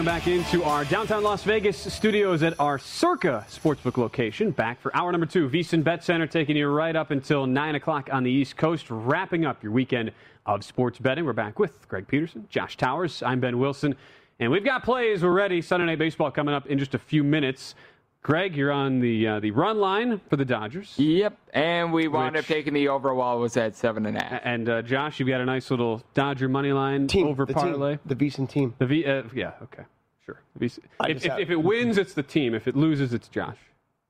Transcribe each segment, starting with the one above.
Welcome back into our downtown Las Vegas studios at our Circa Sportsbook location. Back for hour number two. VSiN Bet Center taking you right up until 9 o'clock on the East Coast, wrapping up your weekend of sports betting. We're back with Greg Peterson, Josh Towers. I'm Ben Wilson. And we've got plays. We're ready. Sunday Night Baseball coming up in just a few minutes. Greg, you're on the uh, the run line for the Dodgers. Yep, and we wound Which- up taking the over while it was at seven and a half. And uh, Josh, you've got a nice little Dodger money line Team, over the parlay. Team, the VSiN team. The V, uh, yeah, okay, sure. The V- I if, if, if it wins, it's the team. If it loses, it's Josh.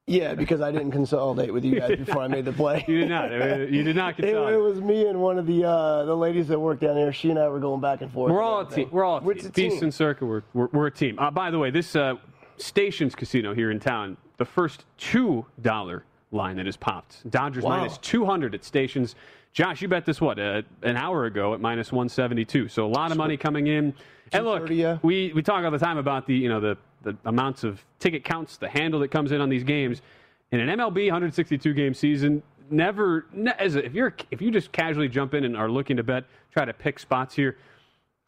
Yeah, because I didn't consolidate with you guys before I made the play. You did not. You did not It, it was me and one of the uh, the ladies that work down there. She and I were going back and forth. We're all a team. We're all a Which team. a team. Beast and Circa, we're, we're, we're a team. Uh, by the way, this uh, Stations Casino here in town, the first two dollar line that has popped. Dodgers Wow. minus two hundred at Stations. Josh, you bet this what uh, an hour ago at minus one seventy two. So a lot of money coming in. And look, yeah. we we talk all the time about the you know the the amounts of ticket counts, the handle that comes in on these games. In an MLB 162 game season, never ne- as a, if you're if you just casually jump in and are looking to bet, try to pick spots here.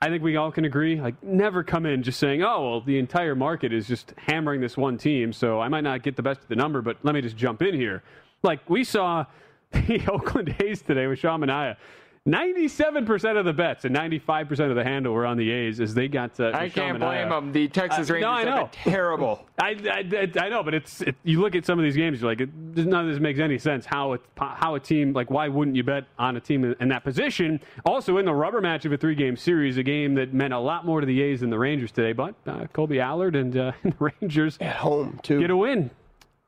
I think we all can agree, like, never come in just saying, oh, well, the entire market is just hammering this one team, so I might not get the best of the number, but let me just jump in here. Like, we saw the Oakland A's today with Sean Manaea. 97% of the bets and 95% of the handle were on the A's as they got uh, I can't blame them. The Texas Uh, Rangers no, I know. terrible. I, I, I know, but it's it, you look at some of these games, you're like, it, none of this makes any sense. How it, how a team like why wouldn't you bet on a team in, in that position? Also, in the rubber match of a three game series, a game that meant a lot more to the A's than the Rangers today. But uh, Colby Allard and uh, the Rangers at home too. get a win.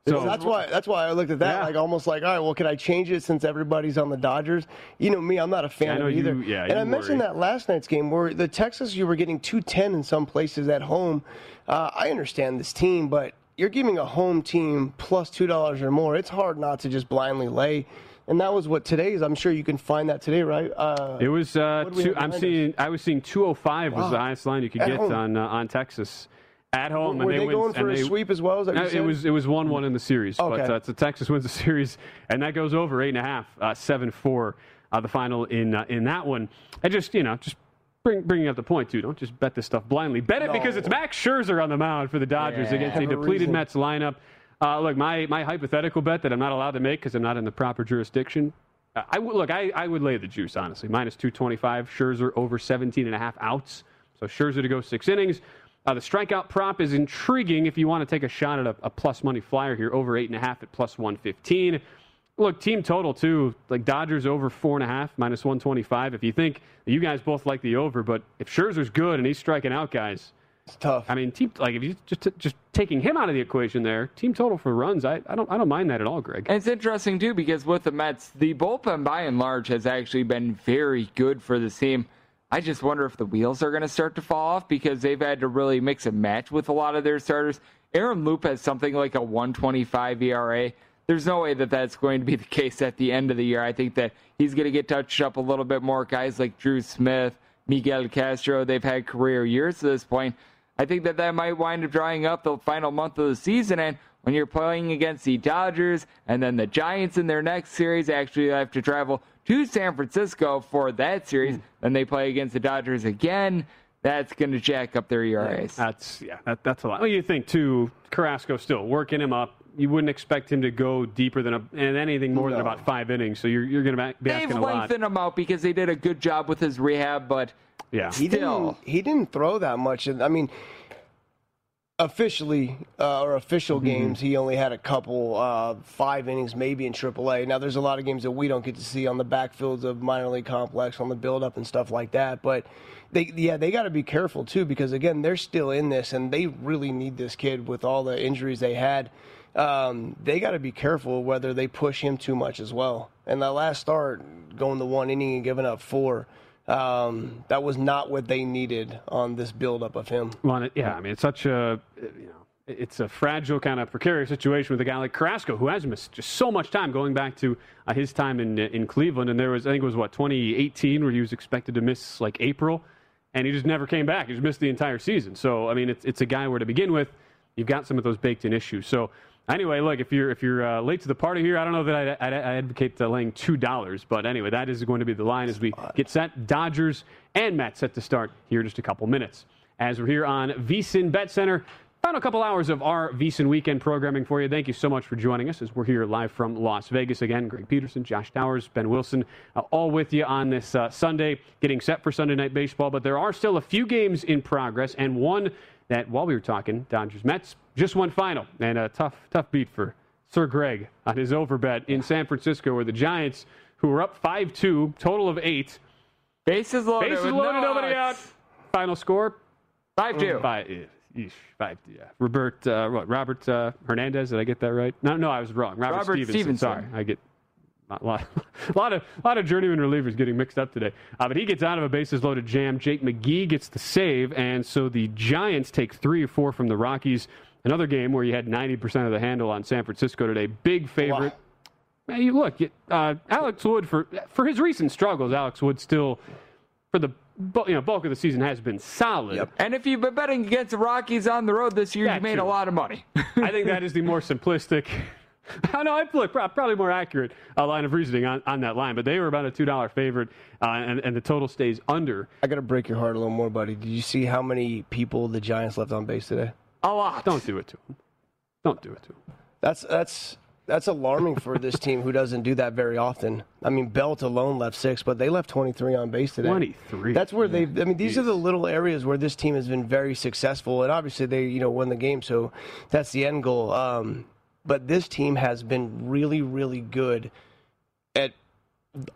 So that's why that's why I looked at that Yeah. like almost like all right, well, can I change it since everybody's on the Dodgers? You know me, I'm not a fan I know of it either. you- yeah, and I mentioned that last night's game where the Texas you were getting 210 in some places at home. Uh, I understand this team, but you're giving a home team plus two dollars or more. It's hard not to just blindly lay. And that was what today's. I'm sure you can find that today, right? Uh, It was. Uh, What do we two, I'm seeing. I was seeing 205 was the highest line you could At get home. on uh, on Texas at home. were and they win- going for a they- sweep as well? What No, it was it was one one in the series. But Okay. uh, so Texas wins the series, and that goes over eight and a half, uh, seven four, uh, the final in uh, in that one. I just you know just. Bring, bringing up the point too. Don't just bet this stuff blindly. Bet it because it's Max Scherzer on the mound for the Dodgers Yeah. against a depleted. Mets lineup. Uh, look, my my hypothetical bet that I'm not allowed to make because I'm not in the proper jurisdiction. Uh, I would look. I, I would lay the juice honestly. Minus two twenty five. Scherzer over 17 and a half outs. So Scherzer to go six innings. Uh, the strikeout prop is intriguing if you want to take a shot at a, a plus money flyer here. Over eight and a half at plus one fifteen. Look, team total too. Like Dodgers over four and a half, minus one twenty five. If you think you guys both like the over, but if Scherzer's good and he's striking out guys, It's tough. I mean, team like if you just just taking him out of the equation there, team total for runs, I, I don't I don't mind that at all, Greg. And it's interesting too because with the Mets, the bullpen by and large has actually been very good for the team. I just wonder if the wheels are going to start to fall off because they've had to really mix and match with a lot of their starters. Aaron Loup has something like a 125 ERA. There's no way that that's going to be the case at the end of the year. I think that he's going to get touched up a little bit more. Guys like Drew Smith, Miguel Castro, they've had career years to this point. I think that that might wind up drying up the final month of the season. And when you're playing against the Dodgers and then the Giants in their next series, actually have to travel to San Francisco for that series. Hmm. Then they play against the Dodgers again. That's going to jack up their ERAs. That's yeah, that, that's a lot. Well, you think too, Carrasco still working him up. You wouldn't expect him to go deeper than a, and anything more than about five innings. So you're you're going to be They've asking a lot. They've lengthened him out because they did a good job with his rehab, but Yeah, He Still. didn't. He didn't throw that much. I mean, officially uh, or official Mm-hmm. games, he only had a couple, uh, five innings maybe in AAA. Now, there's a lot of games that we don't get to see on the backfields of minor league complex, on the build-up and stuff like that. But they, yeah, they got to be careful too because again, they're still in this, and they really need this kid with all the injuries they had. Um, they got to be careful whether they push him too much as well. And that last start, going the one inning and giving up four. Um, that was not what they needed on this buildup of him. Well, yeah. I mean, it's such a you know, it's a fragile kind of precarious situation with a guy like Carrasco who has missed just so much time going back to uh, his time in in Cleveland. And there was I think it was what 2018 where he was expected to miss like April, and he just never came back. He just missed the entire season. So I mean, it's it's a guy where to begin with, you've got some of those baked in issues. So. Anyway, look if you're if you're uh, late to the party here, I don't know that I'd, I'd, I'd advocate uh, laying two dollars, but anyway, that is going to be the line as we get set. Dodgers and Mets set to start here in just a couple minutes. As we're here on VSIN Bet Center, final couple hours of our VSIN weekend programming for you. Thank you so much for joining us as we're here live from Las Vegas again. Greg Peterson, Josh Towers, Ben Wilson, uh, all with you on this uh, Sunday, getting set for Sunday Night Baseball. But there are still a few games in progress, and one that while we were talking, Dodgers Mets just one final, and a tough tough beat for Sir Greg on his over bet in San Francisco, where the Giants, who were up five two, total of eight, bases loaded. bases loaded, no nobody out. Final score Five two. Five, eh, eesh, five, yeah. Robert, uh, what, Robert uh, Hernandez. Did I get that right? No, no, I was wrong. Robert, Robert Stephenson. Stephenson. Sorry, I get a lot, a lot of, a lot of journeyman relievers getting mixed up today. Uh, but he gets out of a bases loaded jam. Jake McGee gets the save, and so the Giants take three or four from the Rockies. Another game where you had 90% of the handle on San Francisco today. Big favorite. Man, you look, uh, Alex Wood for for his recent struggles. Alex Wood still, for the you know bulk of the season, has been solid. And if you've been betting against the Rockies on the road this year, That you made too. a lot of money. I think that is the more simplistic. I know I look prob- probably more accurate uh, line of reasoning on, on that line, but they were about a two dollar favorite, uh, and, and the total stays under. I got to break your heart a little more, buddy. Did you see how many people the Giants left on base today? A lot. Don't do it to them. Don't do it to them. That's that's that's alarming for this team who doesn't do that very often. I mean, Belt alone left six, but they left 23 on base today. 23. That's where they. I mean, these are the little areas where this team has been very successful, and obviously they, you know, won the game, so that's the end goal. Um, but this team has been really, really good at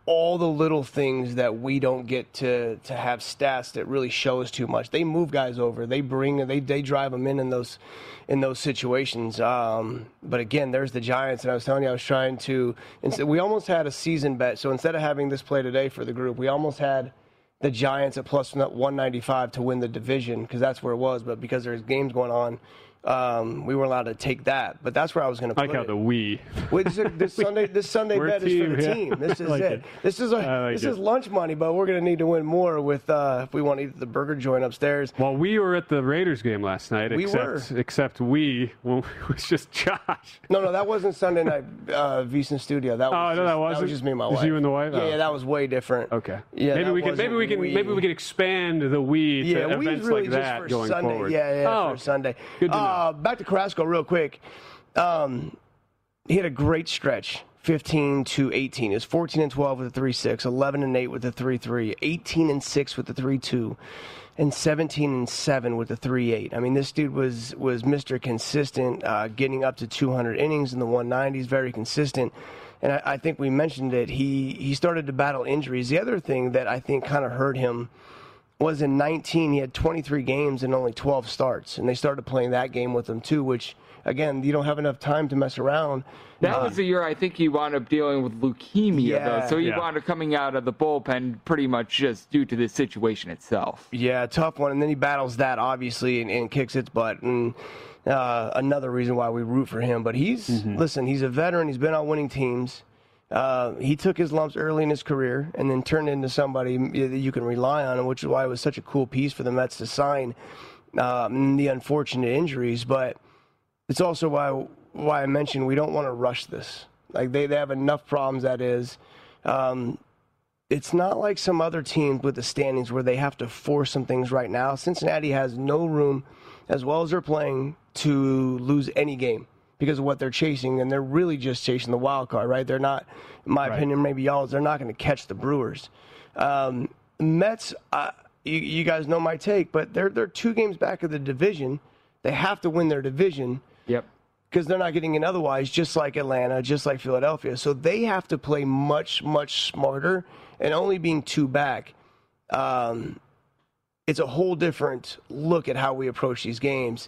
all the little things that we don't get to to have stats that really show us too much. They move guys over. They bring they they drive them in in those in those situations. Um, but again, there's the Giants, and I was telling you, I was trying to. Instead, we almost had a season bet. So instead of having this play today for the group, we almost had the Giants at plus 195 to win the division because that's where it was. But because there's games going on, um, we weren't allowed to take that. But that's where I was going to like how it. the we. This, this Sunday, this Sunday We're bet is for the yeah. team. This is like it. it. This is a, like this it. is lunch money, but we're going to need to win more with uh, if we want to eat the burger joint upstairs. Well, we were at the Raiders game last night, We except were. except we well, it was just Josh. No, no, that wasn't Sunday night uh, VSiN Studio. That was Oh, no, just, that That wasn't? was just me and my wife. you and the wife? Yeah, Oh. yeah, that was way different. Okay. Yeah, maybe we can maybe we can wasn't maybe we can expand the we to Yeah, events really like just that for going Sunday. forward. Yeah, yeah, oh, for Sunday. Good to know. Uh, back to Carrasco real quick. Um, he had a great stretch 15 to 18. Is 14 and 12 with a 3 6, 11 and 8 with a 3 3, 18 and 6 with a 3 2, and 17 and 7 with a 3 8. I mean, this dude was, was Mr. Consistent, uh, getting up to 200 innings in the 190s, very consistent. And I, I think we mentioned it. He, he started to battle injuries. The other thing that I think kind of hurt him was in 19, he had 23 games and only 12 starts. And they started playing that game with him, too, which, again, you don't have enough time to mess around. That Uh, was the year I think he wound up dealing with leukemia, Yeah. though. So he Yeah. wound up coming out of the bullpen pretty much just due to the situation itself. Yeah, tough one. And then he battles that, obviously, and, and kicks its butt. And uh, another reason why we root for him. But he's, listen, he's a veteran. He's been on winning teams. Uh, he took his lumps early in his career and then turned into somebody that you can rely on, which is why it was such a cool piece for the Mets to sign. Um, the unfortunate injuries, but it's also why why I mentioned we don't want to rush this. Like they, they have enough problems that is. Um, it's not like some other teams with the standings where they have to force some things right now. Cincinnati has no room, as well as they're playing, to lose any game because of what they're chasing, and they're really just chasing the wild card, right? They're not, in my opinion, maybe y'all's, they're not going to catch the Brewers. Um, Mets, uh, you, you guys know my take, but they're they're two games back of the division. They have to win their division Yep. because they're not getting it otherwise, just like Atlanta, just like Philadelphia. So they have to play much, much smarter. And only being two back, um, it's a whole different look at how we approach these games.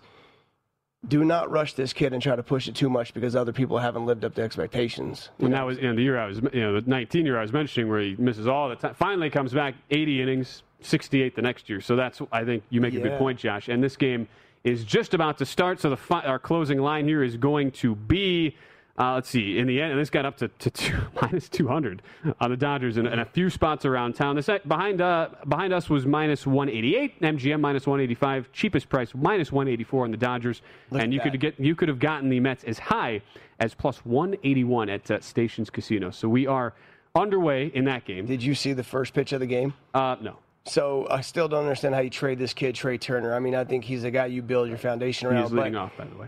Do not rush this kid and try to push it too much because other people haven't lived up to expectations. And know? that was you know, the year I was, you know, the 19 year I was mentioning where he misses all the time. Finally comes back 80 innings, 68 the next year. So that's, I think you make a good point, Josh. And this game is just about to start. So the fi- our closing line here is going to be, uh, let's see, in the end, and this got up to, to two, minus 200 on the Dodgers and, and a few spots around town. This behind uh, behind us was minus 188, MGM minus 185, cheapest price minus 184 on the Dodgers. Look and you that. could get you could have gotten the Mets as high as plus 181 at uh, Stations Casino. So we are underway in that game. Did you see the first pitch of the game? Uh, no. So I still don't understand how you trade this kid, Trea Turner. I mean, I think he's the guy you build your foundation around. He's leading off, by the way.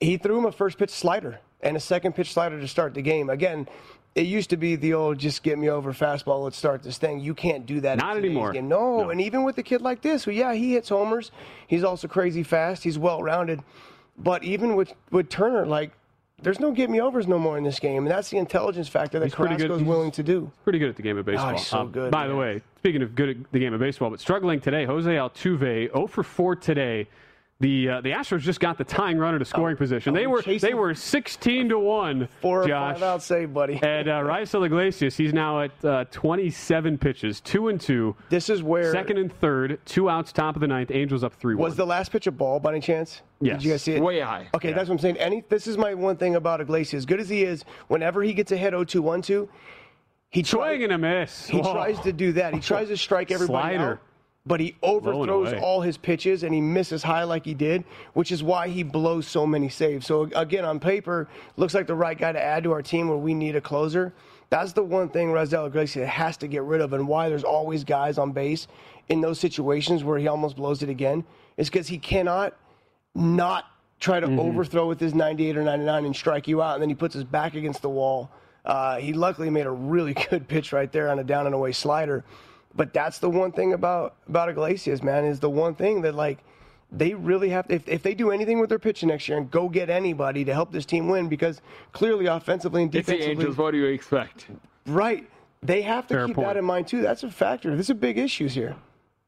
he threw him a first pitch slider and a second pitch slider to start the game. Again, it used to be the old just get me over fastball, let's start this thing. You can't do that Not anymore. Game. No, No. and even with a kid like this, who yeah, he hits homers. He's also crazy fast. He's well rounded. But even with with Turner, like there's no get me overs no more in this game, and that's the intelligence factor that He's. Carrasco's willing to do. Pretty good at the game of baseball. he's so Uh, good, By the way, speaking of good at the game of baseball, but struggling today, Jose Altuve 0 for 4 today. The uh, the Astros just got the tying runner to scoring position. They oh, were chasing- they were 16 to one. Four or Josh. five out save, buddy. And uh, Raisel Iglesias, he's now at uh, 27 pitches, two and two. This is where Second and third, two outs, top of the ninth. Angels up three. was the last pitch a ball by any chance? Yes. Did you guys see it? Way high. Okay, that's what I'm saying. Any, this is my one thing about Iglesias. As good as he is, whenever he gets ahead 0-2, 1-2, he swing tries, and a miss. he Whoa. tries to do that. He tries to strike everybody Slider. out, but he overthrows all his pitches and he misses high like he did, which is why he blows so many saves. So again, on paper, looks like the right guy to add to our team where we need a closer. That's the one thing Raisel Iglesias has to get rid of, and why there's always guys on base in those situations where he almost blows it again, is because he cannot not try to overthrow with his 98 or 99 and strike you out, and then he puts his back against the wall. Uh, he luckily made a really good pitch right there on a down and away slider. But that's the one thing about about Iglesias, man, is the one thing that like they really have to, if, if they do anything with their pitching next year and go get anybody to help this team win because clearly offensively and defensively It's the Angels. What do you expect? right they have to Fair keep point. that in mind too that's a factor this is a big issues here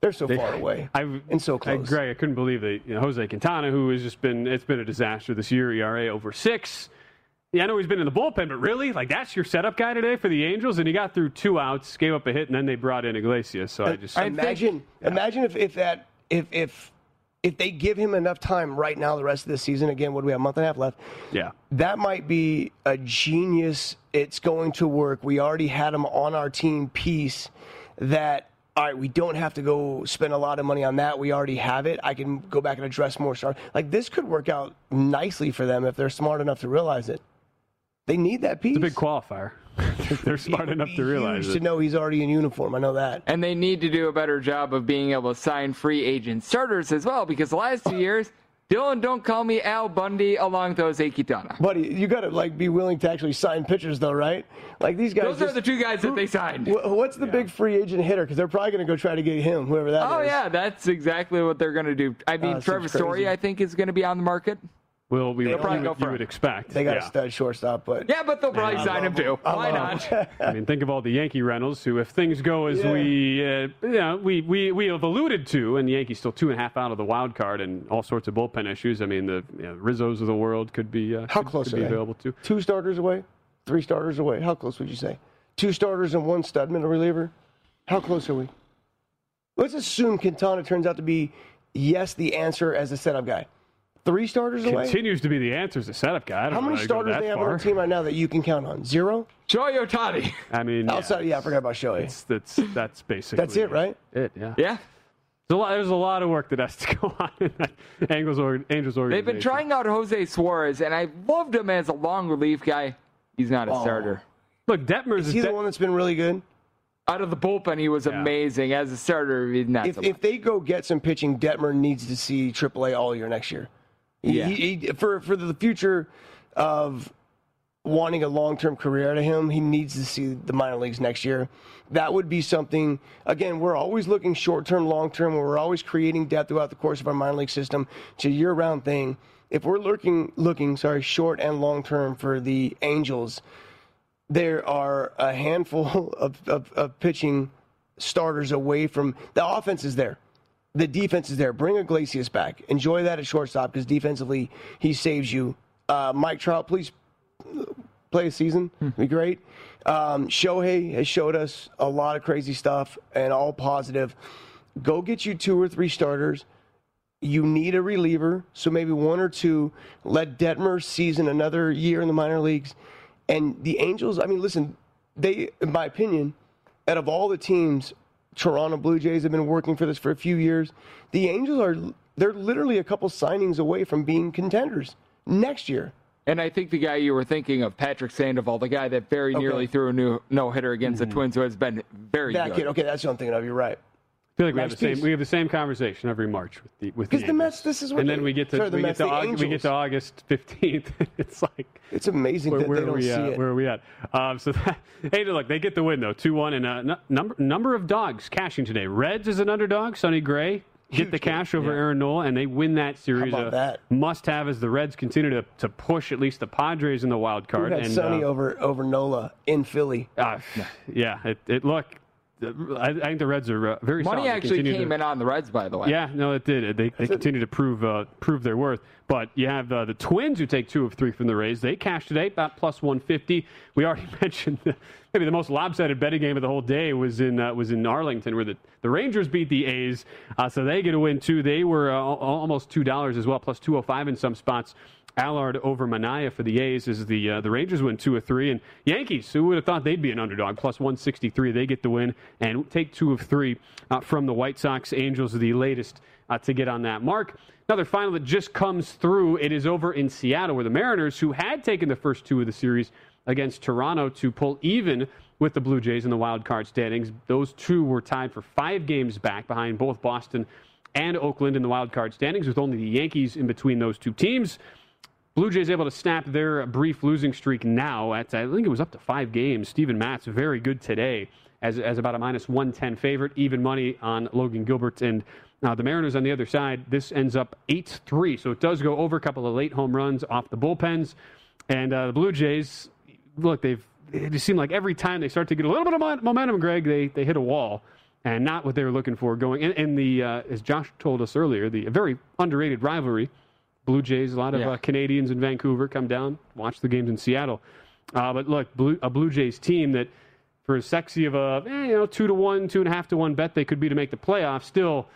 they're so far away I've, and so close I, close Greg, I couldn't believe that you know, Jose Quintana, who has just been it's been a disaster this year, ERA over six. Yeah, I know he's been in the bullpen, but really, like that's your setup guy today for the Angels, and he got through two outs, gave up a hit, and then they brought in Iglesias. So I just I think- imagine imagine if, if that if if if they give him enough time right now the rest of the season again what do we have a month and a half left? Yeah. that might be a genius. It's going to work. We already had him on our team piece that all right we don't have to go spend a lot of money on that. We already have it. I can go back and address more stars like this could work out nicely for them if they're smart enough to realize it they need that piece It's a big qualifier. They're smart enough to realize huge it. to know he's already in uniform i know that And they need to do a better job of being able to sign free agent starters as well because the last two years, Dylan, don't call me Al Bundy along those Akitana. Buddy, you got to like be willing to actually sign pitchers, though, right? Like these guys. Those just, are the two guys that they signed. What's the big free agent hitter? Because they're probably going to go try to get him, whoever that oh, is. Oh yeah, that's exactly what they're going to do. I mean, ah, it Trevor Story. I think, is going to be on the market. Will we They'll would, probably you, go would- you would expect? They got yeah. a stud shortstop, but Yeah, but they'll probably I sign him love too. him. I Why love not? I mean, think of all the Yankee rentals who, if things go as Yeah. we, uh, you know, we, we, we have alluded to, and the Yankees still two and a half out of the wild card and all sorts of bullpen issues. I mean, the you know, Rizzos of the world could be uh, How could, close could are be they? available too. two starters away, three starters away. How close would you say? Two starters and one studman, a reliever. How close are we? Let's assume Quintana turns out to be yes, the answer as a setup guy. Three starters away. Continues to be the answer as a setup guy. I don't How many how to go starters that they have far. on their team right now that you can count on? Zero. Shohei Ohtani. I mean, oh, yeah, Outside, yeah, I forgot about Shohei. it's, that's that's basically That's it, right? It, yeah. Yeah, There's a lot. There's a lot of work that has to go on in that Angels or Angels they've been trying out Jose Suarez, and I loved him as a long relief guy. He's not a Oh. starter. Look, Detmers Is is he the Det- one that's been really good? Out of the bullpen, he was Yeah. amazing. As a starter, he's not. If, so if they go get some pitching, Detmer needs to see AAA all year next year. Yeah. he- he- for for the future of wanting a long term career out of him, he needs to see the minor leagues next year. That would be something. Again, we're always looking short term, long term. We're always creating depth throughout the course of our minor league system. It's a year round thing. If we're looking looking sorry short and long term for the Angels, there are a handful of, of, of pitching starters away from the offense is there. The defense is there. Bring Iglesias back. Enjoy that at shortstop because defensively he saves you. Uh, Mike Trout, please play a season. Be great. Um, Shohei has showed us a lot of crazy stuff and all positive. Go get you two or three starters. You need a reliever, so maybe one or two. Let Detmer season another year in the minor leagues. And the Angels, I mean, listen, they, in my opinion, out of all the teams, Toronto Blue Jays have been working for this for a few years. The Angels are, they're literally a couple signings away from being contenders next year. And I think the guy you were thinking of, Patrick Sandoval, the guy that very Okay. nearly threw a new no hitter against the mm-hmm. Twins, who has been very That good. kid, okay, that's what I'm thinking of. You're right. Feel like we have the same. We have the same conversation every March with the with the, Because the Angels. Mets, this is what and they- then we get to sorry, the we get to the August, we get to August fifteenth. it's like It's amazing where, that where they are don't we see at? it. Where are we at? Um, so that, hey, look, they get the win though, two one, and uh, n- number number of dogs cashing today. Reds is an underdog. Sonny Gray get Huge the game. cash over Yeah. Aaron Nola, and they win that series. about A that? Must have as the Reds continue to, to push at least the Padres in the wild Who card. had and Sonny uh, over over Nola in Philly? uh, yeah, it, it look. I, I think the Reds are uh, very Money solid. They actually continue came to, in on the Reds, by the way. Yeah, no, it did. They, they continue to prove uh, prove their worth. But you have uh, the Twins who take two of three from the Rays. They cashed today, about plus 150. We already mentioned the, maybe the most lopsided betting game of the whole day was in uh, was in Arlington, where the, the Rangers beat the A's, uh, so they get a win too. They were uh, almost two dollars as well, plus 205 in some spots. Allard over Manaea for the A's as the uh, the Rangers win two of three, and Yankees. Who would have thought they'd be an underdog? Plus 163, they get the win and take two of three uh, from the White Sox. Angels the latest uh, to get on that mark. Another final that just comes through. It is over in Seattle, where the Mariners, who had taken the first two of the series against Toronto to pull even with the Blue Jays in the wild card standings, those two were tied for five games back behind both Boston and Oakland in the wild card standings, with only the Yankees in between those two teams. Blue Jays able to snap their brief losing streak now at I think it was up to five games. Steven Matz very good today as, as about a minus 110 favorite, even money on Logan Gilbert and uh, the Mariners on the other side. This ends up 8 3, so it does go over a couple of late home runs off the bullpens. And uh, the Blue Jays, look, they've it just seemed like every time they start to get a little bit of momentum, Greg, they, they hit a wall and not what they were looking for going. And, and the uh, as Josh told us earlier, the very underrated rivalry Blue Jays, a lot of Yeah. uh, Canadians in Vancouver come down, watch the games in Seattle. Uh, but look, Blue, a Blue Jays team that, for as sexy of a eh, you know two to one, two and a half to one bet they could be to make the playoffs, still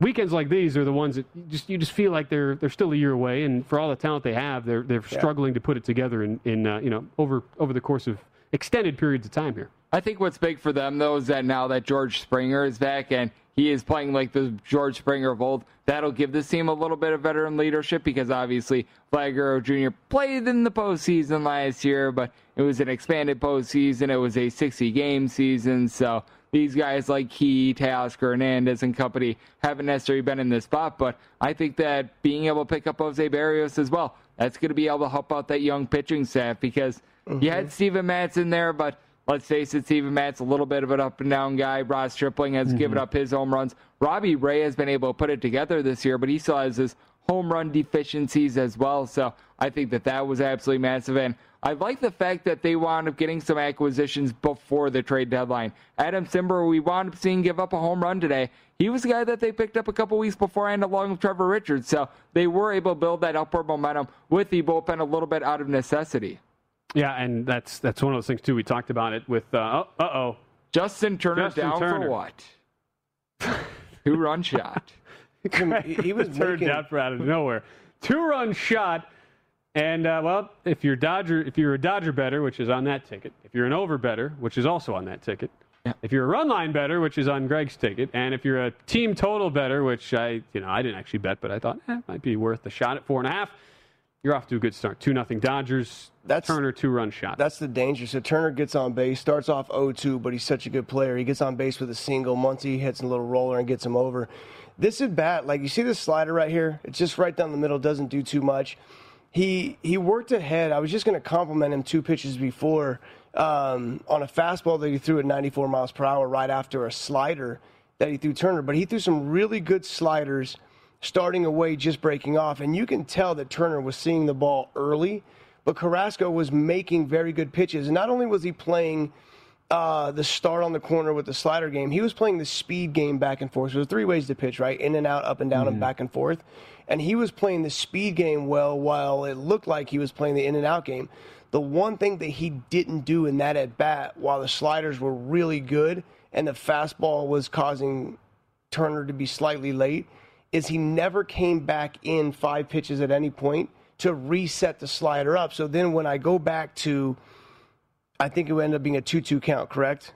weekends like these are the ones that you just you just feel like they're they're still a year away, and for all the talent they have, they're they're struggling to put it together in in uh, you know over over the course of extended periods of time here. I think what's big for them though is that now that George Springer is back and he is playing like the George Springer of old. That'll give this team a little bit of veteran leadership because obviously Vlad Jr. played in the postseason last year, but it was an expanded postseason. It was a 60 game season. So these guys like he, Teoscar Hernandez, and company haven't necessarily been in this spot. But I think that being able to pick up Jose Berrios as well, that's going to be able to help out that young pitching staff because mm-hmm. you had Steven Matz in there, but Let's face it, Steven Matz, a little bit of an up and down guy. Ross Stripling has mm-hmm. given up his home runs. Robbie Ray has been able to put it together this year, but he still has his home run deficiencies as well. So I think that that was absolutely massive. And I like the fact that they wound up getting some acquisitions before the trade deadline. Adam Cimber, we wound up seeing give up a home run today. He was the guy that they picked up a couple weeks beforehand along with Trevor Richards. So they were able to build that upward momentum with the bullpen a little bit out of necessity. Yeah, and that's that's one of those things too. We talked about it with uh oh, Justin Turner Justin down Turner. for what? Two run shot. he, he was turned making... down for out of nowhere. Two run shot, and uh, well, if you're Dodger, if you're a Dodger better, which is on that ticket, if you're an over better, which is also on that ticket, yeah. if you're a run line better, which is on Greg's ticket, and if you're a team total better, which I you know I didn't actually bet, but I thought eh, might be worth a shot at four and a half you're off to a good start. 2 nothing Dodgers. That's, Turner two run shot. That's the danger. So Turner gets on base, starts off 0-2, but he's such a good player. He gets on base with a single. Muncy hits a little roller and gets him over. This is bad. Like you see this slider right here? It's just right down the middle, doesn't do too much. He he worked ahead. I was just going to compliment him two pitches before um, on a fastball that he threw at 94 miles per hour right after a slider that he threw Turner. But he threw some really good sliders – starting away, just breaking off. And you can tell that Turner was seeing the ball early, but Carrasco was making very good pitches. And not only was he playing uh, the start on the corner with the slider game, he was playing the speed game back and forth. So there's three ways to pitch, right? In and out, up and down, mm-hmm. and back and forth. And he was playing the speed game well while it looked like he was playing the in and out game. The one thing that he didn't do in that at bat, while the sliders were really good and the fastball was causing Turner to be slightly late, is he never came back in five pitches at any point to reset the slider up. So then when I go back to, I think it would end up being a 2 2 count, correct?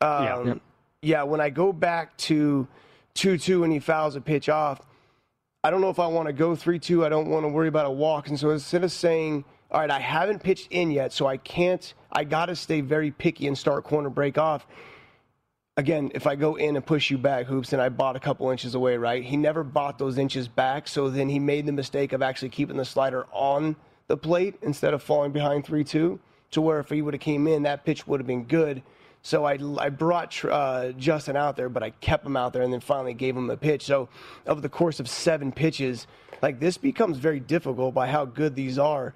Um, yeah. Yeah, when I go back to 2 2 and he fouls a pitch off, I don't know if I want to go 3 2. I don't want to worry about a walk. And so instead of saying, all right, I haven't pitched in yet, so I can't, I got to stay very picky and start corner break off again, if I go in and push you back, hoops, and I bought a couple inches away, right? He never bought those inches back, so then he made the mistake of actually keeping the slider on the plate instead of falling behind 3 2. To where if he would have came in, that pitch would have been good. So I, I brought uh, Justin out there, but I kept him out there and then finally gave him a pitch. So over the course of seven pitches, like this becomes very difficult by how good these are.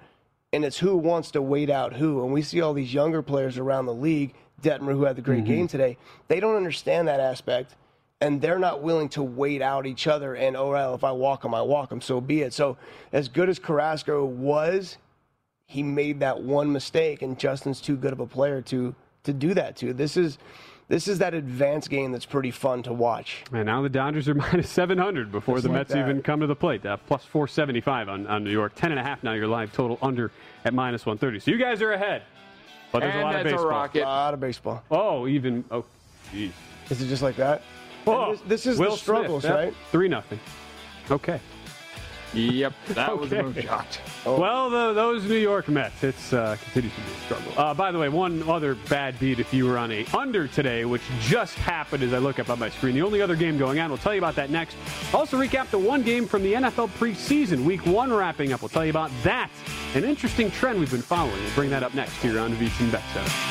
And it's who wants to wait out who. And we see all these younger players around the league Detmer, who had the great mm-hmm. game today, they don't understand that aspect. And they're not willing to wait out each other. And, oh, well, if I walk him, I walk him. So be it. So, as good as Carrasco was, he made that one mistake. And Justin's too good of a player to, to do that to. This is. This is that advanced game that's pretty fun to watch. And now the Dodgers are minus 700 before Just the like Mets that. even come to the plate. Uh, plus 475 on, on New York. 10.5 now, your live total under at minus 130. So you guys are ahead. But there's and a lot of baseball. A rocket. A lot of baseball. Oh, even oh, geez. Is it just like that? Oh, this, this, is Will the struggles, Smith, right? Three nothing. Okay. Yep, that okay. was a move shot. Oh. Well, the, those New York Mets, it's uh, continues to be a struggle. Uh, by the way, one other bad beat if you were on a under today, which just happened as I look up on my screen. The only other game going on, we'll tell you about that next. Also, recap the one game from the NFL preseason, week one wrapping up. We'll tell you about that. An interesting trend we've been following. We'll bring that up next here on VSiN Bet Center.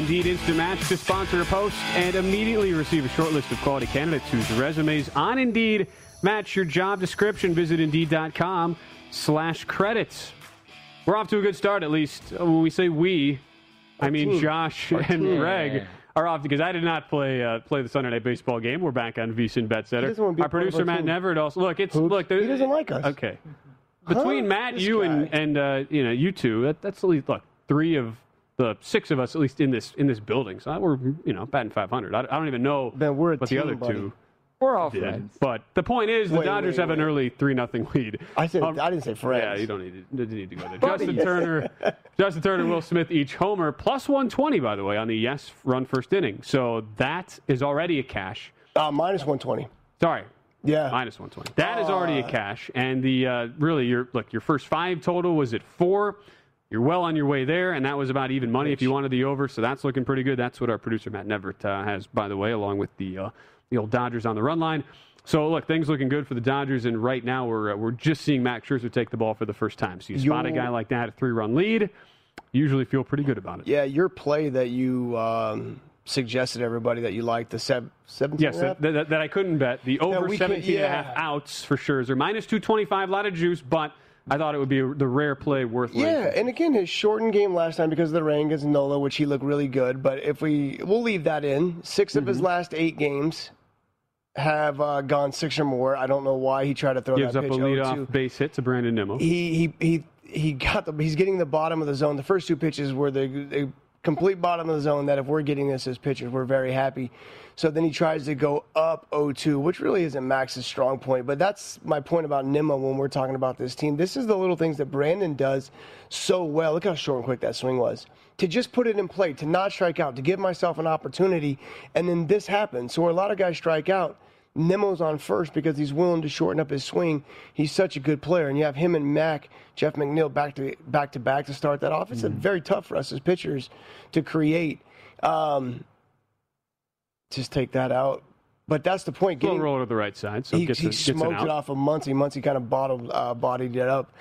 Indeed Instant Match to sponsor a post and immediately receive a short list of quality candidates whose resumes on Indeed match your job description. Visit Indeed.com slash credits. We're off to a good start, at least. When we say we, I mean. Josh and. Greg are off because I did not play uh, play the Sunday night baseball game. We're back on VSiN Bet Center. Our producer Matt. Neverett also look. It's look. He doesn't like us. Okay. Between Huh? Matt, This you, and and uh, you know you two, that, that's at least look three of the six of us at least in this in this building. So we're you know batting 500. I, I don't even know Ben, we're a what the other buddy. two We're all did. friends. But the point is, the Wait, Dodgers wait, have an early three nothing lead. I said Um, I didn't say friends. Yeah, you don't need to, didn't need to go there. Justin Turner, Justin Turner, Will Smith each homer plus 120 by the way on the yes run first inning. So that is already a cash. Uh, minus 120. Sorry, Yeah. minus 120. That is already a cash. And the uh, really your look your first five total was at four. You're well on your way there, and that was about even money if you wanted the over. So that's looking pretty good. That's what our producer Matt Nevert uh, has, by the way, along with the uh, the old Dodgers on the run line. So look, things looking good for the Dodgers, and right now we're uh, we're just seeing Max Scherzer take the ball for the first time. So you spot a guy like that, a three run lead, usually feel pretty good about it. Yeah, your play that you um, suggested everybody that you liked the sev- 17 Yes, and a half? that, that, that I couldn't bet. The over can- 17 and a half outs for Scherzer. Minus 225, a lot of juice, but I thought it would be a, the rare play worth. Yeah, and again, his shortened game last time because of the rain against Nola, which he looked really good. But if we we'll leave that in, 6 of Mm-hmm. his last eight games have uh, gone six or more. I don't know why he tried to throw Gives that up a pitch leadoff 0-2. base hit to Brandon Nimmo. He he he he got the he's getting the bottom of the zone. The first two pitches were the, the complete bottom of the zone. That if we're getting this as pitchers, we're very happy. So then he tries to go up 0-2, which really isn't Max's strong point. But that's my point about Nimmo when we're talking about this team. This is the little things that Brandon does so well. Look how short and quick that swing was. To just put it in play, to not strike out, to give myself an opportunity, and then this happens. So where a lot of guys strike out, Nimmo's on first because he's willing to shorten up his swing. He's such a good player, and you have him and Mac, Jeff McNeil, back to back to back to start that off. It's a very tough for us as pitchers to create. Um, just take that out, but that's the point. Getting, roller to the right side, so he, gets, he gets smoked out. it off of Muncy. Muncy kind of bottled, uh, bodied it up.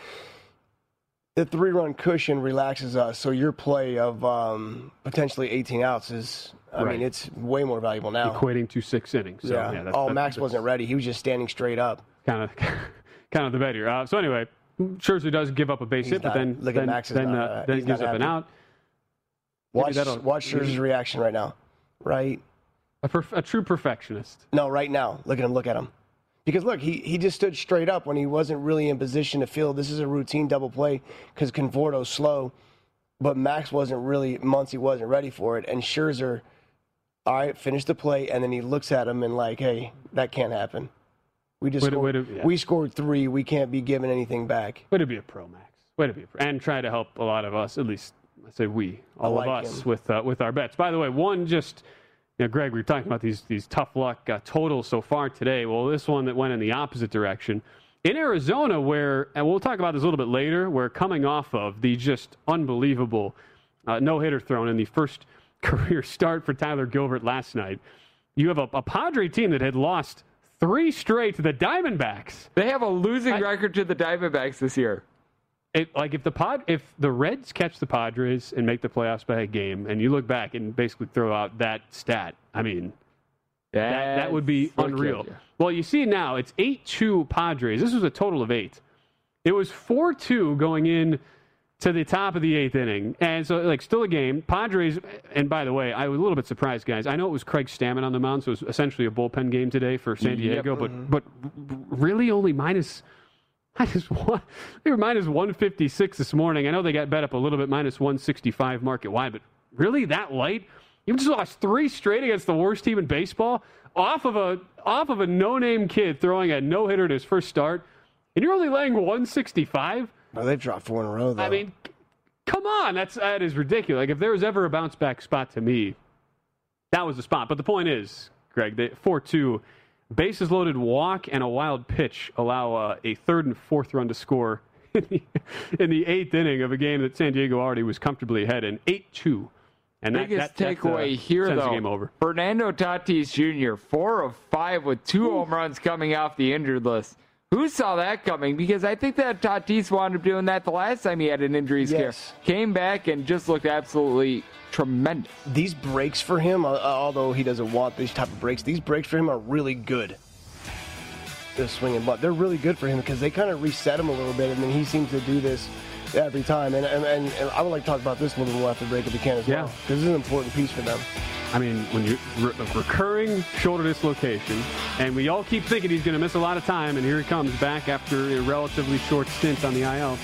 The three-run cushion relaxes us, so your play of um, potentially 18 outs is. I Right. mean, it's way more valuable now. equating to six innings. So, yeah. yeah, that's, oh, that's, Max that's wasn't ready. He was just standing straight up. kind of kind of the bet here. Uh, so anyway, Scherzer does give up a base He's hit, but then look at then, Max then, not, uh, uh, then he's gives up an out. Watch, watch Scherzer's reaction right now. Right? A, perf- a true perfectionist. No, right now. Look at him. Look at him. Because look, he, he just stood straight up when he wasn't really in position to field. This is a routine double play because Conforto's slow, but Max wasn't really, Muncy wasn't ready for it. And Scherzer all right, finish the play, and then he looks at him and like, hey, that can't happen. We just Way to- scored, way to- yeah. we scored three. We can't be given anything back. Way to be a pro, Max. Way to be a pro. And try to help a lot of us, at least I say we, all like of us, him. with uh, with our bets. By the way, one just, you know, Greg, we were talking about these these tough luck uh, totals so far today. Well, this one that went in the opposite direction. In Arizona, where, and we'll talk about this a little bit later, We're coming off of the just unbelievable uh, no hitter thrown in the first career start for Tyler Gilbert last night, you have a, a Padre team that had lost three straight to the Diamondbacks. They have a losing record to the Diamondbacks this year. It, like if the pod, if the Reds catch the Padres and make the playoffs by a game, and you look back and basically throw out that stat, I mean, that, that would be unreal. you. Well, you see now it's eight two Padres. This was a total of eight. It was four two going in to the top of the eighth inning, and so like still a game. Padres, and by the way, I was a little bit surprised, guys. I know it was Craig Stammen on the mound, so it was essentially a bullpen game today for San Yep. Diego, Mhm. but but really only minus. minus one. They were minus 156 this morning. I know they got bet up a little bit, minus 165 market wide, but really that light? You just lost three straight against the worst team in baseball off of a off of a no-name kid throwing a no-hitter in his first start, and you're only laying 165. Well, they've dropped four in a row, though. I mean, c- come on, that's that is ridiculous. Like if there was ever a bounce back spot to me, that was the spot. But the point is, Greg, the four two, bases loaded walk and a wild pitch allow uh, a third and fourth run to score in the, in the eighth inning of a game that San Diego already was comfortably ahead in eight two. And that, Biggest that, that, takeaway uh, here, sends the though, game over. Fernando Tatis Jr., four of five with two home runs coming off the injured list. Who saw that coming? Because I think that Tatis wound up doing that the last time he had an injury scare. Yes. Came back and just looked absolutely tremendous. these breaks for him, uh, although he doesn't want these type of breaks, these breaks for him are really good. The swinging butt, they're really good for him because they kind of reset him a little bit, and then he seems to do this every time. And and, and, and I would like to talk about this a little bit more after break if we can as Yeah. well, because this is an important piece for them. I mean, when you re- recurring shoulder dislocation, and we all keep thinking he's going to miss a lot of time, and here he comes back after a relatively short stint on the IL.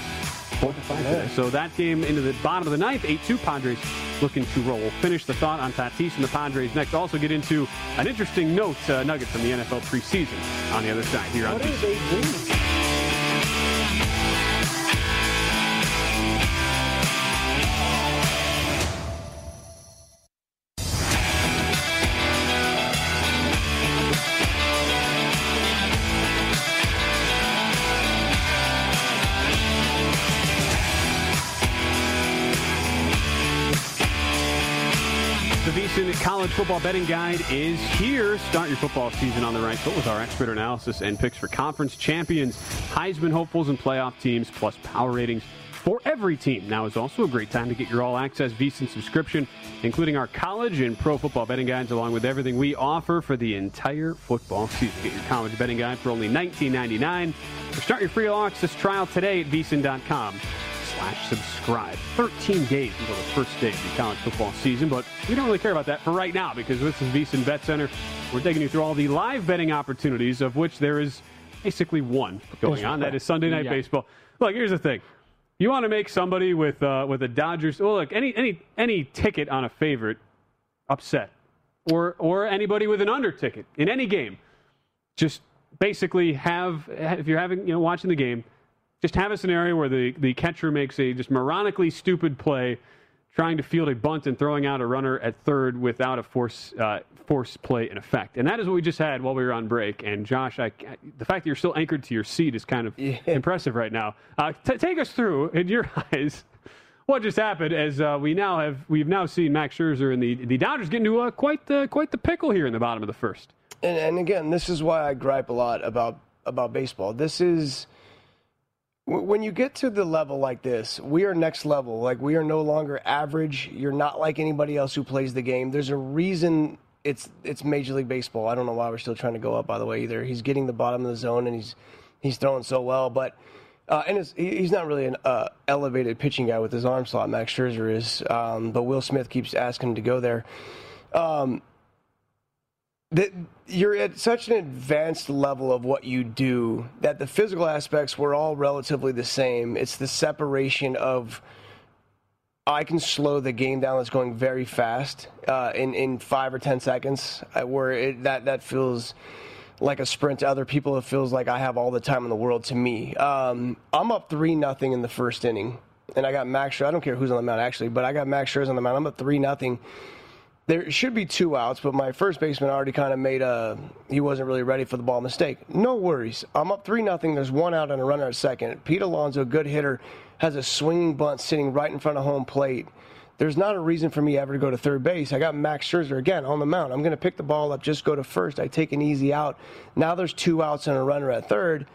Four to five today. So that game into the bottom of the ninth, 8-2 Padres looking to roll. We'll finish the thought on Tatis and the Padres next. Also get into an interesting note uh, nugget from the NFL preseason on the other side here on What College Football Betting Guide is here. Start your football season on the right foot with our expert analysis and picks for conference champions, Heisman hopefuls, and playoff teams, plus power ratings for every team. Now is also a great time to get your all-access VSiN subscription, including our college and pro football betting guides, along with everything we offer for the entire football season. Get your college betting guide for only $19.99. Or start your free all-access trial today at VSiN.com slash subscribe. 13 days until the first day of the college football season, but we don't really care about that for right now because this is VSiN Bet Center. We're taking you through all the live betting opportunities, of which there is basically one going on. That is Sunday Night Yeah. Baseball. Look, here's the thing. You want to make somebody with uh, with a Dodgers, well, look, any any any ticket on a favorite upset, or or anybody with an under ticket in any game, just basically have if you're having you know watching the game, just have a scenario where the the catcher makes a just moronically stupid play, trying to field a bunt and throwing out a runner at third without a force uh, force play in effect, and that is what we just had while we were on break. And Josh, I, the fact that you're still anchored to your seat is kind of impressive right now. Uh, t- take us through in your eyes. What just happened? As uh, we now have, we've now seen Max Scherzer and the the Dodgers get into uh, quite the quite the pickle here in the bottom of the first. And, and again, this is why I gripe a lot about about baseball. This is when you get to the level like this, we are next level. Like we are no longer average. You're not like anybody else who plays the game. There's a reason it's it's Major League Baseball. I don't know why we're still trying to go up. By the way, either he's getting the bottom of the zone and he's he's throwing so well, but. Uh, and he's not really an uh, elevated pitching guy with his arm slot. Max Scherzer is, um, but Will Smith keeps asking him to go there. Um, that you're at such an advanced level of what you do that the physical aspects were all relatively the same. It's the separation of I can slow the game down that's going very fast uh, in in five or ten seconds, uh, where it, that that feels like a sprint to other people. It feels like I have all the time in the world to me. Um, I'm up three nothing in the first inning, and I got Max. I don't care who's on the mound actually, but I got Max Scherzer on the mound. I'm up three nothing. There should be two outs, but my first baseman already kind of made a he wasn't really ready for the ball mistake. No worries. I'm up three nothing. There's one out and a runner at second. Pete Alonso, good hitter, has a swinging bunt sitting right in front of home plate. There's not a reason for me ever to go to third base. I got Max Scherzer again on the mound. I'm going to pick the ball up, just go to first. I take an easy out. Now there's two outs and a runner at third.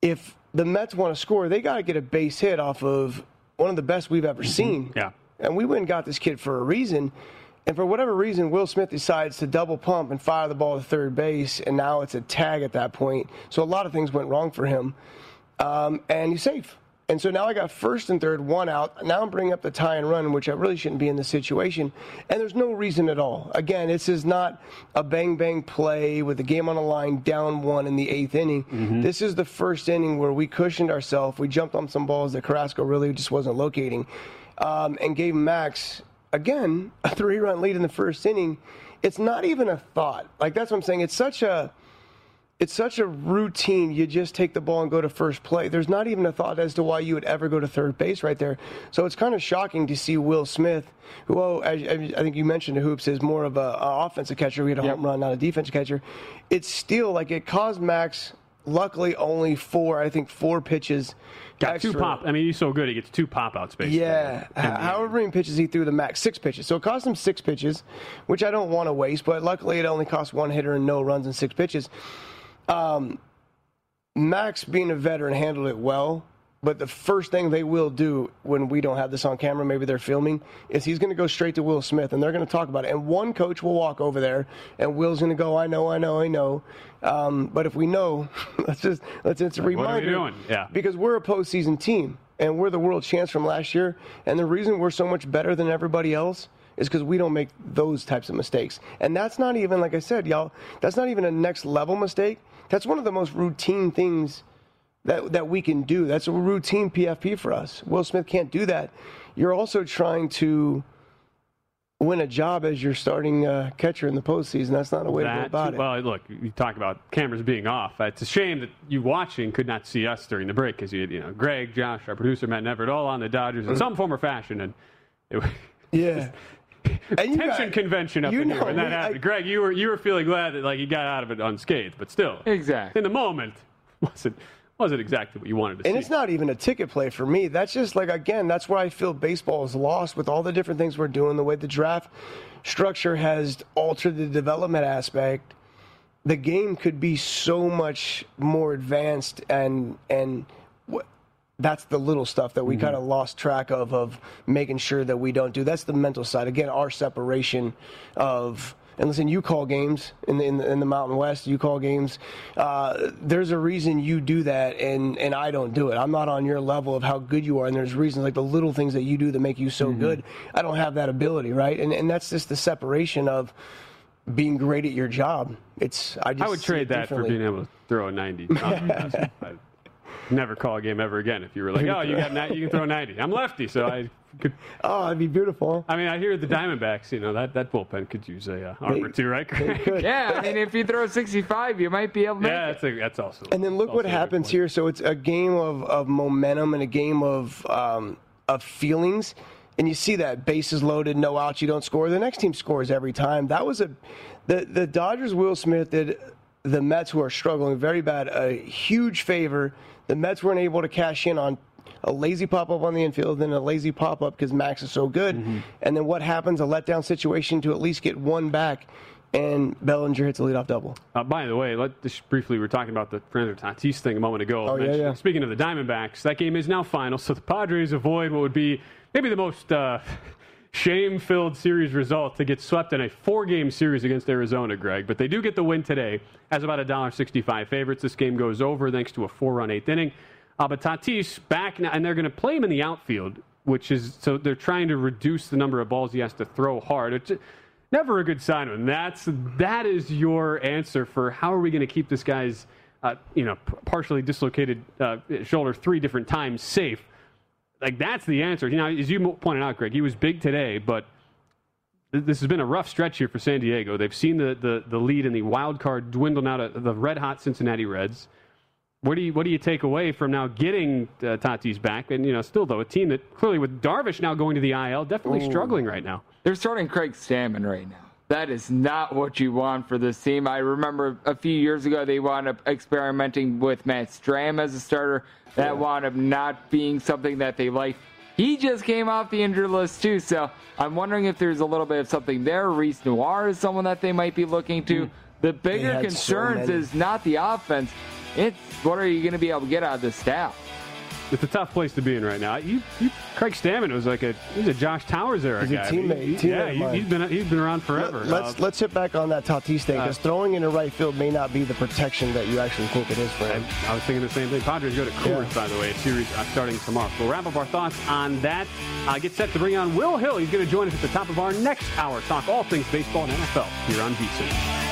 If the Mets want to score, they got to get a base hit off of one of the best we've ever seen. Yeah. And we went and got this kid for a reason. And for whatever reason, Will Smith decides to double pump and fire the ball to third base, and now it's a tag at that point. So a lot of things went wrong for him, um, and he's safe. And so now I got first and third, one out. Now I'm bringing up the tie and run, which I really shouldn't be in this situation. And there's no reason at all. Again, this is not a bang bang play with the game on the line, down one in the eighth inning. This is the first inning where we cushioned ourselves. We jumped on some balls that Carrasco really just wasn't locating, um, and gave Max again a three run lead in the first inning. It's not even a thought. Like that's what I'm saying. It's such a it's such a routine. You just take the ball and go to first play. There's not even a thought as to why you would ever go to third base right there. So it's kind of shocking to see Will Smith, who oh, I, I think you mentioned the hoops is more of a, a offensive catcher. We had a home run, not a defensive catcher. It's still like it caused Max. Luckily, only four. I think four pitches. Got two pop. I mean, he's so good. He gets two pop outs basically. Yeah, however many pitches he threw the max, six pitches. So it cost him six pitches, which I don't want to waste. But luckily, it only cost one hitter and no runs and six pitches. Um, Max, being a veteran, handled it well. But the first thing they will do when we don't have this on camera, maybe they're filming, is he's going to go straight to Will Smith and they're going to talk about it. And one coach will walk over there and Will's going to go, I know, I know, I know. Um, but if we know, let's just, let's, it's a Like, what are we reminder. doing? Yeah. Because we're a postseason team and we're the world champs from last year. And the reason we're so much better than everybody else is because we don't make those types of mistakes. And that's not even, like I said, y'all, that's not even a next level mistake. That's one of the most routine things that, that we can do. That's a routine PFP for us. Will Smith can't do that. You're also trying to win a job as your starting uh, catcher in the postseason. That's not a way to go about too- it. Well, look, you talk about cameras being off. It's a shame that you watching could not see us during the break because you had, you know, Greg, Josh, our producer, Matt Neverett, all on the Dodgers in some form or fashion, and it was yeah. And you tension got- convention up you in here know, when that we- I- happened. Greg, you were you were feeling glad that like he got out of it unscathed, but still, exactly in the moment, wasn't wasn't exactly what you wanted to And see. it's not even a ticket play for me. That's just like again, that's where I feel baseball is lost with all the different things we're doing, the way the draft structure has altered the development aspect. The game could be so much more advanced and and that's the little stuff that we mm-hmm. kind of lost track of of making sure that we don't do. That's the mental side. Again, our separation of and listen, you call games in the, in the, in the Mountain West. You call games. Uh, there's a reason you do that, and and I don't do it. I'm not on your level of how good you are, and there's reasons like the little things that you do that make you so good. I don't have that ability, right? And and that's just the separation of being great at your job. It's I just I would trade that for being able to throw a 90. I'd never call a game ever again if you were like, oh, you got ni- you can throw 90. I'm lefty, so I could. Oh, that'd be beautiful. I mean, I hear the Diamondbacks. You know that that bullpen could use a uh, arm or two, right? Greg? yeah, I mean, if you throw 65, you might be able to. Yeah, make that's a, that's also. And then look what happens here. So it's a game of, of momentum and a game of um, of feelings. And you see that bases loaded, no outs, you don't score. The next team scores every time. That was a the the Dodgers. Will Smith did the Mets, who are struggling very bad, a huge favor. The Mets weren't able to cash in on a lazy pop up on the infield, then a lazy pop up because Max is so good. And then what happens? A letdown situation to at least get one back, and Bellinger hits a leadoff double. Uh, by the way, let just briefly, we were talking about the Fernando Tatis thing a moment ago. Oh, yeah, yeah. Speaking of the Diamondbacks, that game is now final, so the Padres avoid what would be maybe the most uh, shame-filled series result to get swept in a four-game series against Arizona, Greg. But they do get the win today as about a dollar sixty-five favorites. This game goes over thanks to a four-run eighth inning. Uh, but Tatis back now, and they're going to play him in the outfield, which is so they're trying to reduce the number of balls he has to throw hard. It's never a good sign. And that's that is your answer for how are we going to keep this guy's uh, you know partially dislocated uh, shoulder three different times safe. Like that's the answer. You know, as you pointed out, Greg, he was big today, but this has been a rough stretch here for San Diego. They've seen the, the, the lead in the wild card dwindle now to the red hot Cincinnati Reds. What do you what do you take away from now getting uh, Tatis back? And you know, still though, a team that clearly with Darvish now going to the IL, definitely Ooh. struggling right now. They're starting Craig Stammen right now. That is not what you want for this team. I remember a few years ago they wound up experimenting with Matt Strahm as a starter. That yeah. wound up not being something that they liked. He just came off the injured list too, so I'm wondering if there's a little bit of something there. Reiss Knehr is someone that they might be looking to. Mm. The bigger concerns so is not the offense. It's what are you going to be able to get out of the staff? It's a tough place to be in right now. You, you, Craig Stammen was like a he's a Josh Towers era he's guy. A teammate, he, teammate yeah, he, has been he's been around forever. Let, us uh, let's hit back on that Tatis thing because uh, throwing in the right field may not be the protection that you actually think it is for him. I, I was thinking the same thing. Padres go to Coors, yeah. by the way, a series uh, starting tomorrow. We'll wrap up our thoughts on that. Uh, get set to bring on Will Hill. He's going to join us at the top of our next hour. Talk all things baseball and NFL here on VSIN.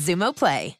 Xumo Play.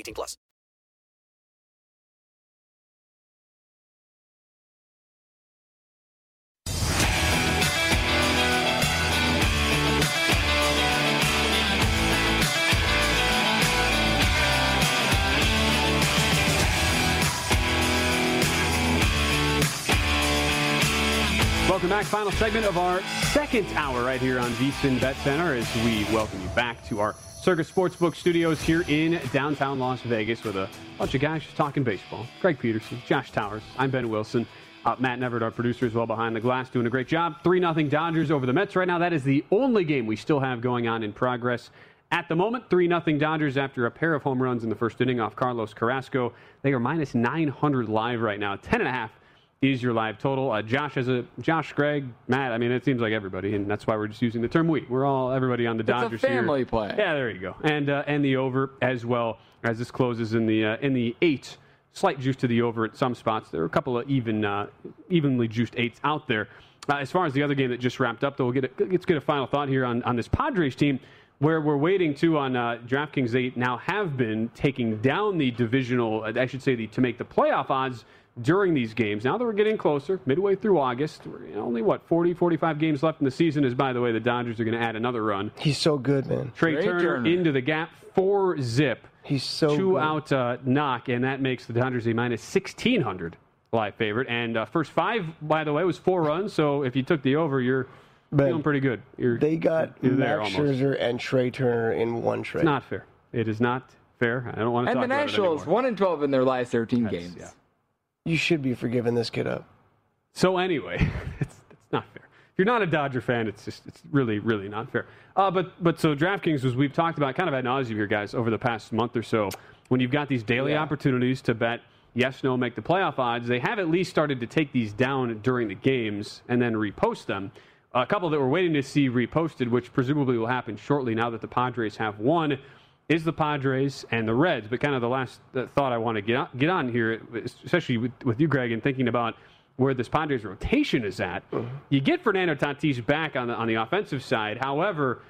18 plus. Welcome back. Final segment of our second hour right here on VSIN Bet Center as we welcome you back to our Circus Sportsbook studios here in downtown Las Vegas with a bunch of guys just talking baseball. Greg Peterson, Josh Towers, I'm Ben Wilson. Uh, Matt Neverett, our producer, is well behind the glass, doing a great job. 3 0 Dodgers over the Mets right now. That is the only game we still have going on in progress at the moment. 3 0 Dodgers after a pair of home runs in the first inning off Carlos Carrasco. They are minus 900 live right now. 10.5 is your live total. Uh, Josh has a Josh, Greg, Matt. I mean, it seems like everybody, and that's why we're just using the term we. We're all everybody on the Dodgers it's a family here. play. Yeah, there you go, and uh, and the over as well as this closes in the uh, in the eight. Slight juice to the over at some spots. There are a couple of even uh, evenly juiced eights out there. Uh, as far as the other game that just wrapped up, though, we'll get a, let's get a final thought here on on this Padres team where we're waiting to on uh, DraftKings. They now have been taking down the divisional, I should say, the to make the playoff odds during these games. Now that we're getting closer, midway through August, only what 40, 45 games left in the season. Is by the way, the Dodgers are going to add another run. He's so good, man. Trea, Turner, Turner, into the gap, four zip. He's so two good. out uh, knock, and that makes the Dodgers a minus sixteen hundred live favorite. And uh, first five, by the way, was four runs. So if you took the over, you're But feeling pretty good. You're, They got you're there Max almost. Scherzer and Trea Turner in one trade. It's not fair. It is not fair. I don't want to And talk the about it Nationals one and twelve in their last thirteen games. You should be forgiving this kid up. So anyway, it's it's not fair. If you're not a Dodger fan, it's just it's really really not fair. Uh, but but so DraftKings was we've talked about kind of ad nauseum here, guys, over the past month or so. When you've got these daily opportunities to bet yes, no, make the playoff odds, they have at least started to take these down during the games and then repost them. A couple that we're waiting to see reposted, which presumably will happen shortly now that the Padres have won, is the Padres and the Reds. But kind of the last uh, thought I want to get on, get on here, especially with, with you, Greg, and thinking about where this Padres rotation is at. You get Fernando Tatis back on the on the offensive side. However,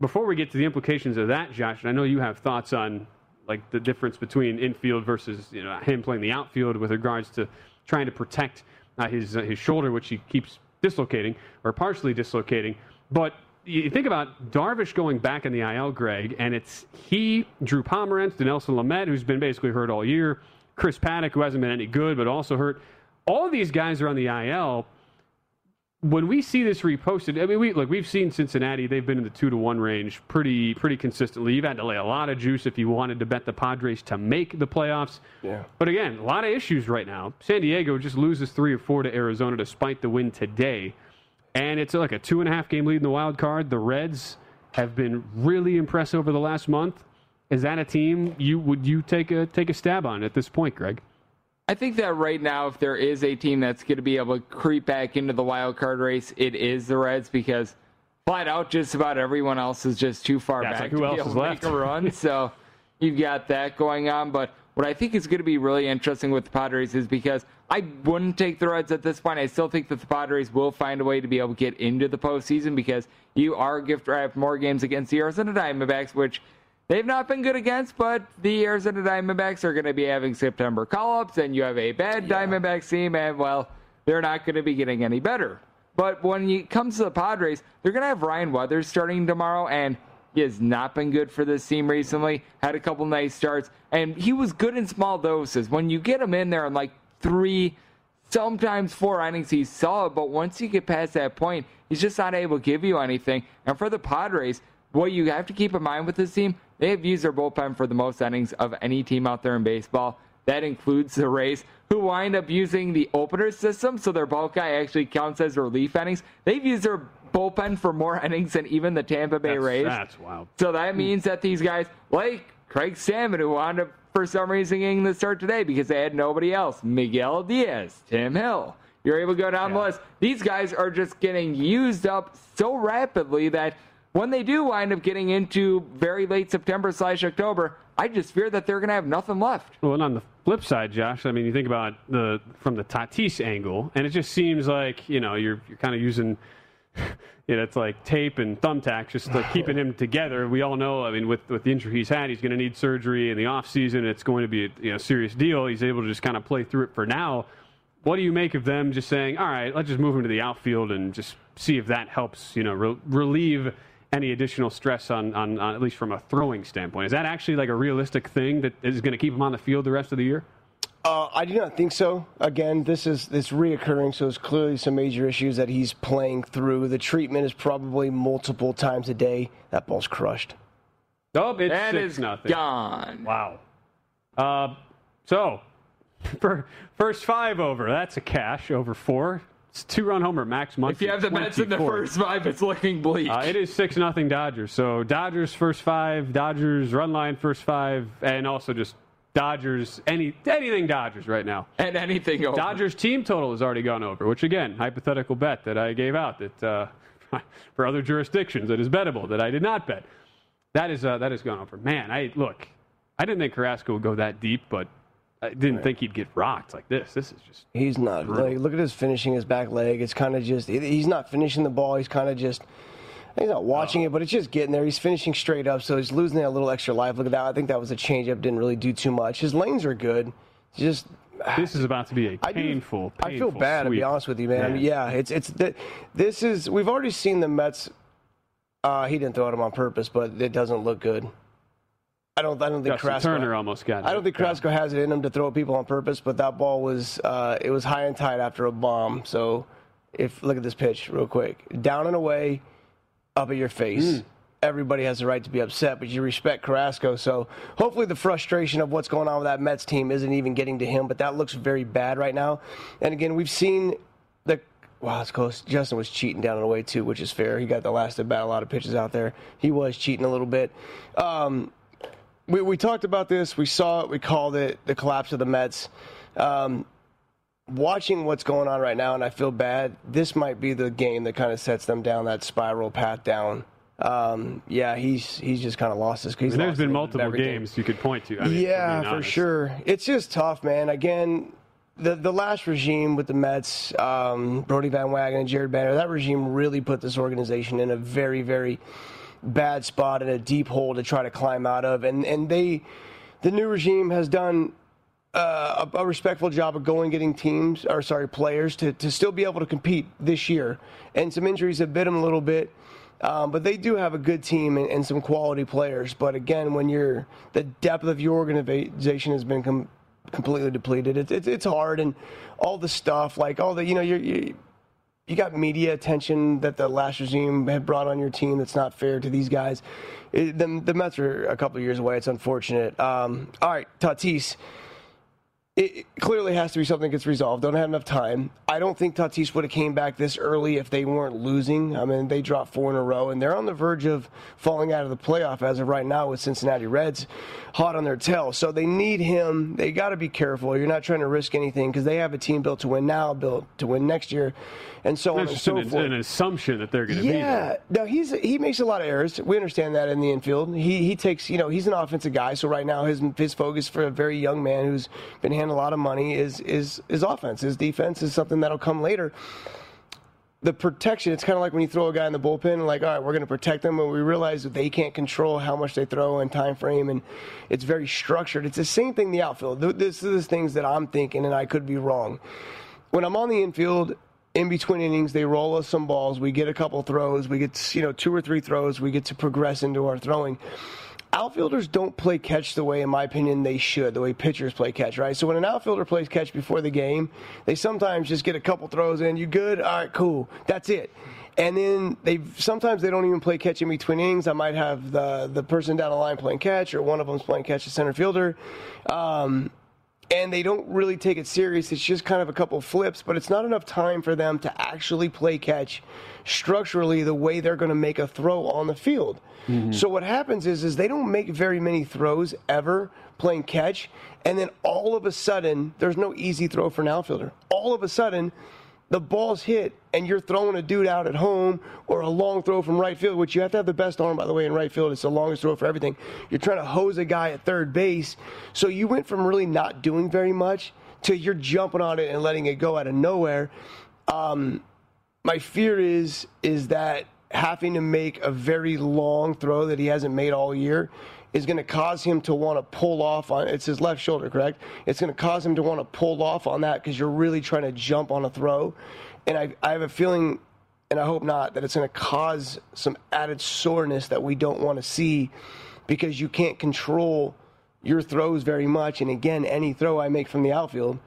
before we get to the implications of that, Josh, and I know you have thoughts on like the difference between infield versus you know him playing the outfield with regards to trying to protect uh, his uh, his shoulder, which he keeps dislocating or partially dislocating. But you think about Darvish going back in the IL, Greg, and it's he, Drew Pomeranz, Dinelson Lamet, who's been basically hurt all year, Chris Paddack, who hasn't been any good but also hurt. All of these guys are on the IL. When we see this reposted, I mean, we look, we've seen Cincinnati; they've been in the two to one range pretty, pretty consistently. You've had to lay a lot of juice if you wanted to bet the Padres to make the playoffs. Yeah. But again, a lot of issues right now. San Diego just loses three or four to Arizona despite the win today. And it's like a two and a half game lead in the wild card. The Reds have been really impressive over the last month. Is that a team you would you take a take a stab on at this point, Greg? I think that right now, if there is a team that's going to be able to creep back into the wild card race, it is the Reds because flat out, just about everyone else is just too far Yeah, back like, who to else be able is to left? make a run. so you've got that going on. But what I think is going to be really interesting with the Padres is because I wouldn't take the Reds at this point. I still think that the Padres will find a way to be able to get into the postseason because you are gift wrapped more games against the Arizona Diamondbacks, which they've not been good against, but the Arizona Diamondbacks are going to be having September call ups, and you have a bad Diamondbacks team, and well, they're not going to be getting any better. But when it comes to the Padres, they're going to have Ryan Weathers starting tomorrow, and he has not been good for this team recently. Had a couple nice starts, and he was good in small doses. When you get him in there in like three, sometimes four innings, he's solid, but once you get past that point, he's just not able to give you anything. And for the Padres, what you have to keep in mind with this team, they have used their bullpen for the most innings of any team out there in baseball. That includes the Rays, who wind up using the opener system, so their bulk guy actually counts as relief innings. They've used their bullpen for more innings than even the Tampa Bay That's- Rays. that's wild. So that means that these guys, like Craig Stammen, who wound up for some reason getting the start today because they had nobody else, Miguel Diaz, Tim Hill. You're able to go down the list. These guys are just getting used up so rapidly that when they do wind up getting into very late September slash October, I just fear that they're going to have nothing left. Well, and on the flip side, Josh, I mean, you think about the from the Tatis angle, and it just seems like you know you're you're kind of using. You know, it's like tape and thumbtacks, just like keeping him together. We all know, I mean, with, with the injury he's had, he's going to need surgery in the offseason. It's going to be a you know, serious deal. He's able to just kind of play through it for now. What do you make of them just saying, all right, let's just move him to the outfield and just see if that helps, you know, re- relieve any additional stress on, on, on, at least from a throwing standpoint? Is that actually like a realistic thing that is going to keep him on the field the rest of the year? Uh, I do not think so. Again, this is this reoccurring, so it's clearly some major issues that he's playing through. The treatment is probably multiple times a day. That ball's crushed. Oh, it's That six is nothing. gone. Wow. Uh, so, for first five over, that's a cash over four. It's two run homer Max Muncy. If you have the Mets in the first five, it's looking bleak. Uh, it is six nothing Dodgers. So Dodgers first five, Dodgers run line first five, and also just Dodgers any anything Dodgers right now. and anything over. Dodgers team total has already gone over, which again, hypothetical bet that I gave out that uh, for other jurisdictions that is bettable that I did not bet. That is uh, that has gone over. Man, I look, I didn't think Carrasco would go that deep, but I didn't think he'd get rocked like this. This is just He's not. Like, look at his finishing his back leg. It's kind of just. He's not finishing the ball. He's kind of just. He's not watching it, but it's just getting there. He's finishing straight up, so he's losing that little extra life. Look at that. I think that was a changeup. Didn't really do too much. His lanes are good. It's just. this is about to be a I do- painful. I feel painful bad to be honest with you, man. I mean, yeah, it's it's th- this is we've already seen the Mets. Uh, he didn't throw at him on purpose, but it doesn't look good. I don't. I don't think Justin Carrasco. Turner almost got. I don't think Carrasco has it in him to throw at people on purpose, but that ball was uh, it was high and tight after a bomb. So if look at this pitch real quick, down and away, up at your face. Everybody has the right to be upset, but you respect Carrasco. So hopefully the frustration of what's going on with that Mets team isn't even getting to him. But that looks very bad right now. And again, we've seen the wow, it's close. Justin was cheating down and away too, which is fair. He got the last at bat, a lot of pitches out there. He was cheating a little bit. Um, we, we talked about this. We saw it. We called it the collapse of the Mets. Um, watching what's going on right now, and I feel bad. This might be the game that kind of sets them down that spiral path down. Um, yeah, he's he's just kind of lost his. I He's mean, there's been a little bit of multiple games you could point to. I mean, yeah, for sure. It's just tough, man. Again, the the last regime with the Mets, um, Brodie Van Wagenen and Jared Banner, that regime really put this organization in a very, very bad spot and a deep hole to try to climb out of. And and they, the new regime has done uh, a, a respectful job of going getting teams or sorry players to, to still be able to compete this year. And some injuries have bit them a little bit. Um, but they do have a good team and, and some quality players. But again, when you're the depth of your organization has been com- completely depleted, it's, it's it's hard and all the stuff like all the you know you're, you you got media attention that the last regime had brought on your team that's not fair to these guys. It, the, the Mets are a couple years away. It's unfortunate. Um, all right, Tatis it clearly has to be something that gets resolved. Don't have enough time. I don't think Tatis would have came back this early if they weren't losing. I mean, they dropped four in a row, and they're on the verge of falling out of the playoff as of right now with Cincinnati Reds hot on their tail. So they need him. They got to be careful. You're not trying to risk anything because they have a team built to win now, built to win next year, and so on That's and so an, forth. an assumption that they're going to be there. Yeah, no, he's he makes a lot of errors. We understand that in the infield. He he takes you know he's an offensive guy, so right now his his focus for a very young man who's been handing a lot of money is is is offense. His defense is something that'll come later. The protection, it's kind of like when you throw a guy in the bullpen and like, all right, we're going to protect them, but we realize that they can't control how much they throw and time frame, and it's very structured. It's the same thing in the outfield. This is the things that I'm thinking, and I could be wrong when I'm on the infield, in between innings, they roll us some balls. We get a couple throws. We get you know two or three throws. We get to progress into our throwing. Outfielders don't play catch the way, in my opinion, they should. The way pitchers play catch, right? So when an outfielder plays catch before the game, they sometimes just get a couple throws in. You good? All right, cool. That's it. And then they sometimes they don't even play catch in between innings. I might have the the person down the line playing catch, or one of them's playing catch, the center fielder. Um, and they don't really take it serious. It's just kind of a couple flips, but it's not enough time for them to actually play catch structurally the way they're going to make a throw on the field. Mm-hmm. So what happens is is they don't make very many throws ever playing catch, and then all of a sudden there's no easy throw for an outfielder. All of a sudden the ball's hit and you're throwing a dude out at home or a long throw from right field, which you have to have the best arm, by the way, in right field. It's the longest throw for everything. You're trying to hose a guy at third base. So you went from really not doing very much to you're jumping on it and letting it go out of nowhere. Um, my fear is is that having to make a very long throw that he hasn't made all year is going to cause him to want to pull off on it's his left shoulder correct it's going to cause him to want to pull off on that because you're really trying to jump on a throw and I, I have a feeling and i hope not that it's going to cause some added soreness that we don't want to see because you can't control your throws very much and again any throw i make from the outfield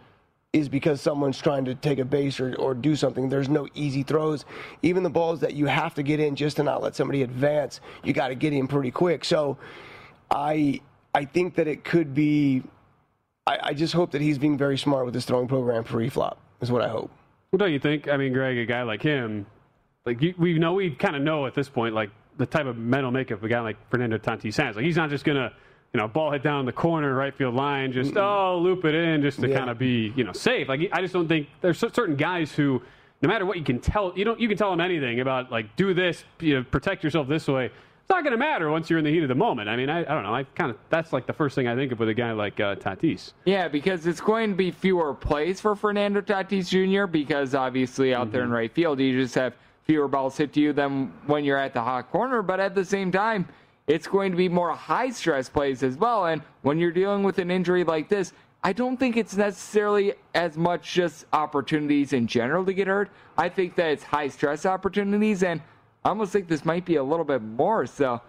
is because someone's trying to take a base or, or do something. There's no easy throws. Even the balls that you have to get in just to not let somebody advance, you got to get in pretty quick. So I I think that it could be. I, I just hope that he's being very smart with his throwing program pre-flop. Is what I hope. Well, don't you think? I mean, Greg, a guy like him, like you, we know, we kind of know at this point, like the type of mental makeup a guy like Fernando Tatis has. Like he's not just gonna, you know, ball hit down the corner, right field line, just oh loop it in, just to Yeah. kind of be, you know, safe. Like I just don't think there's certain guys who, no matter what you can tell, you don't, you can tell them anything about like do this, you know, protect yourself this way. It's not going to matter once you're in the heat of the moment. I mean, I, I don't know. I kind of that's like the first thing I think of with a guy like uh, Tatis. Yeah, because it's going to be fewer plays for Fernando Tatis Jr. because obviously out there in right field you just have fewer balls hit to you than when you're at the hot corner. But at the same time, it's going to be more high stress plays as well. And when you're dealing with an injury like this, I don't think it's necessarily as much just opportunities in general to get hurt. I think that it's high stress opportunities, and I almost think this might be a little bit more. So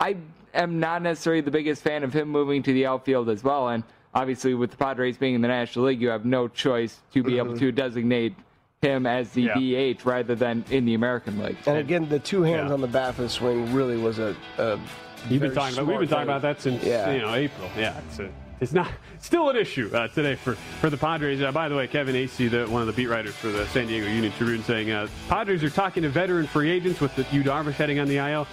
I am not necessarily the biggest fan of him moving to the outfield as well. And obviously, with the Padres being in the National League, you have no choice to be able mm-hmm. to designate him as the Yeah. DH rather than in the American League. And again, the two hands on the bat for the swing really was a. a You've been very talking about. We've been smart talking about that since Yeah. you know April. Yeah, it's a, it's not still an issue uh, today for for the Padres. Uh, by the way, Kevin Acee, the one of the beat writers for the San Diego Union Tribune, saying uh, Padres are talking to veteran free agents with the Yu Darvish heading on the IL.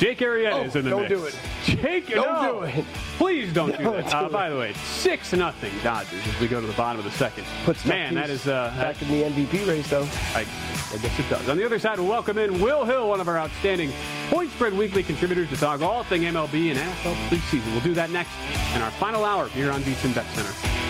Jake Arrieta Oh, is in the don't mix. do it. Jake, Don't no. do it. Please don't do Don't that. Uh, it. by the way, six nothing Dodgers as we go to the bottom of the second. Puts Man, that is uh, back in the MVP race, though. I, I guess it does. On the other side, we'll welcome in Will Hill, one of our outstanding Point Spread Weekly contributors to talk all thing MLB and NFL preseason. We'll do that next in our final hour here on VSiN Bet Center.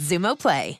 Xumo Play.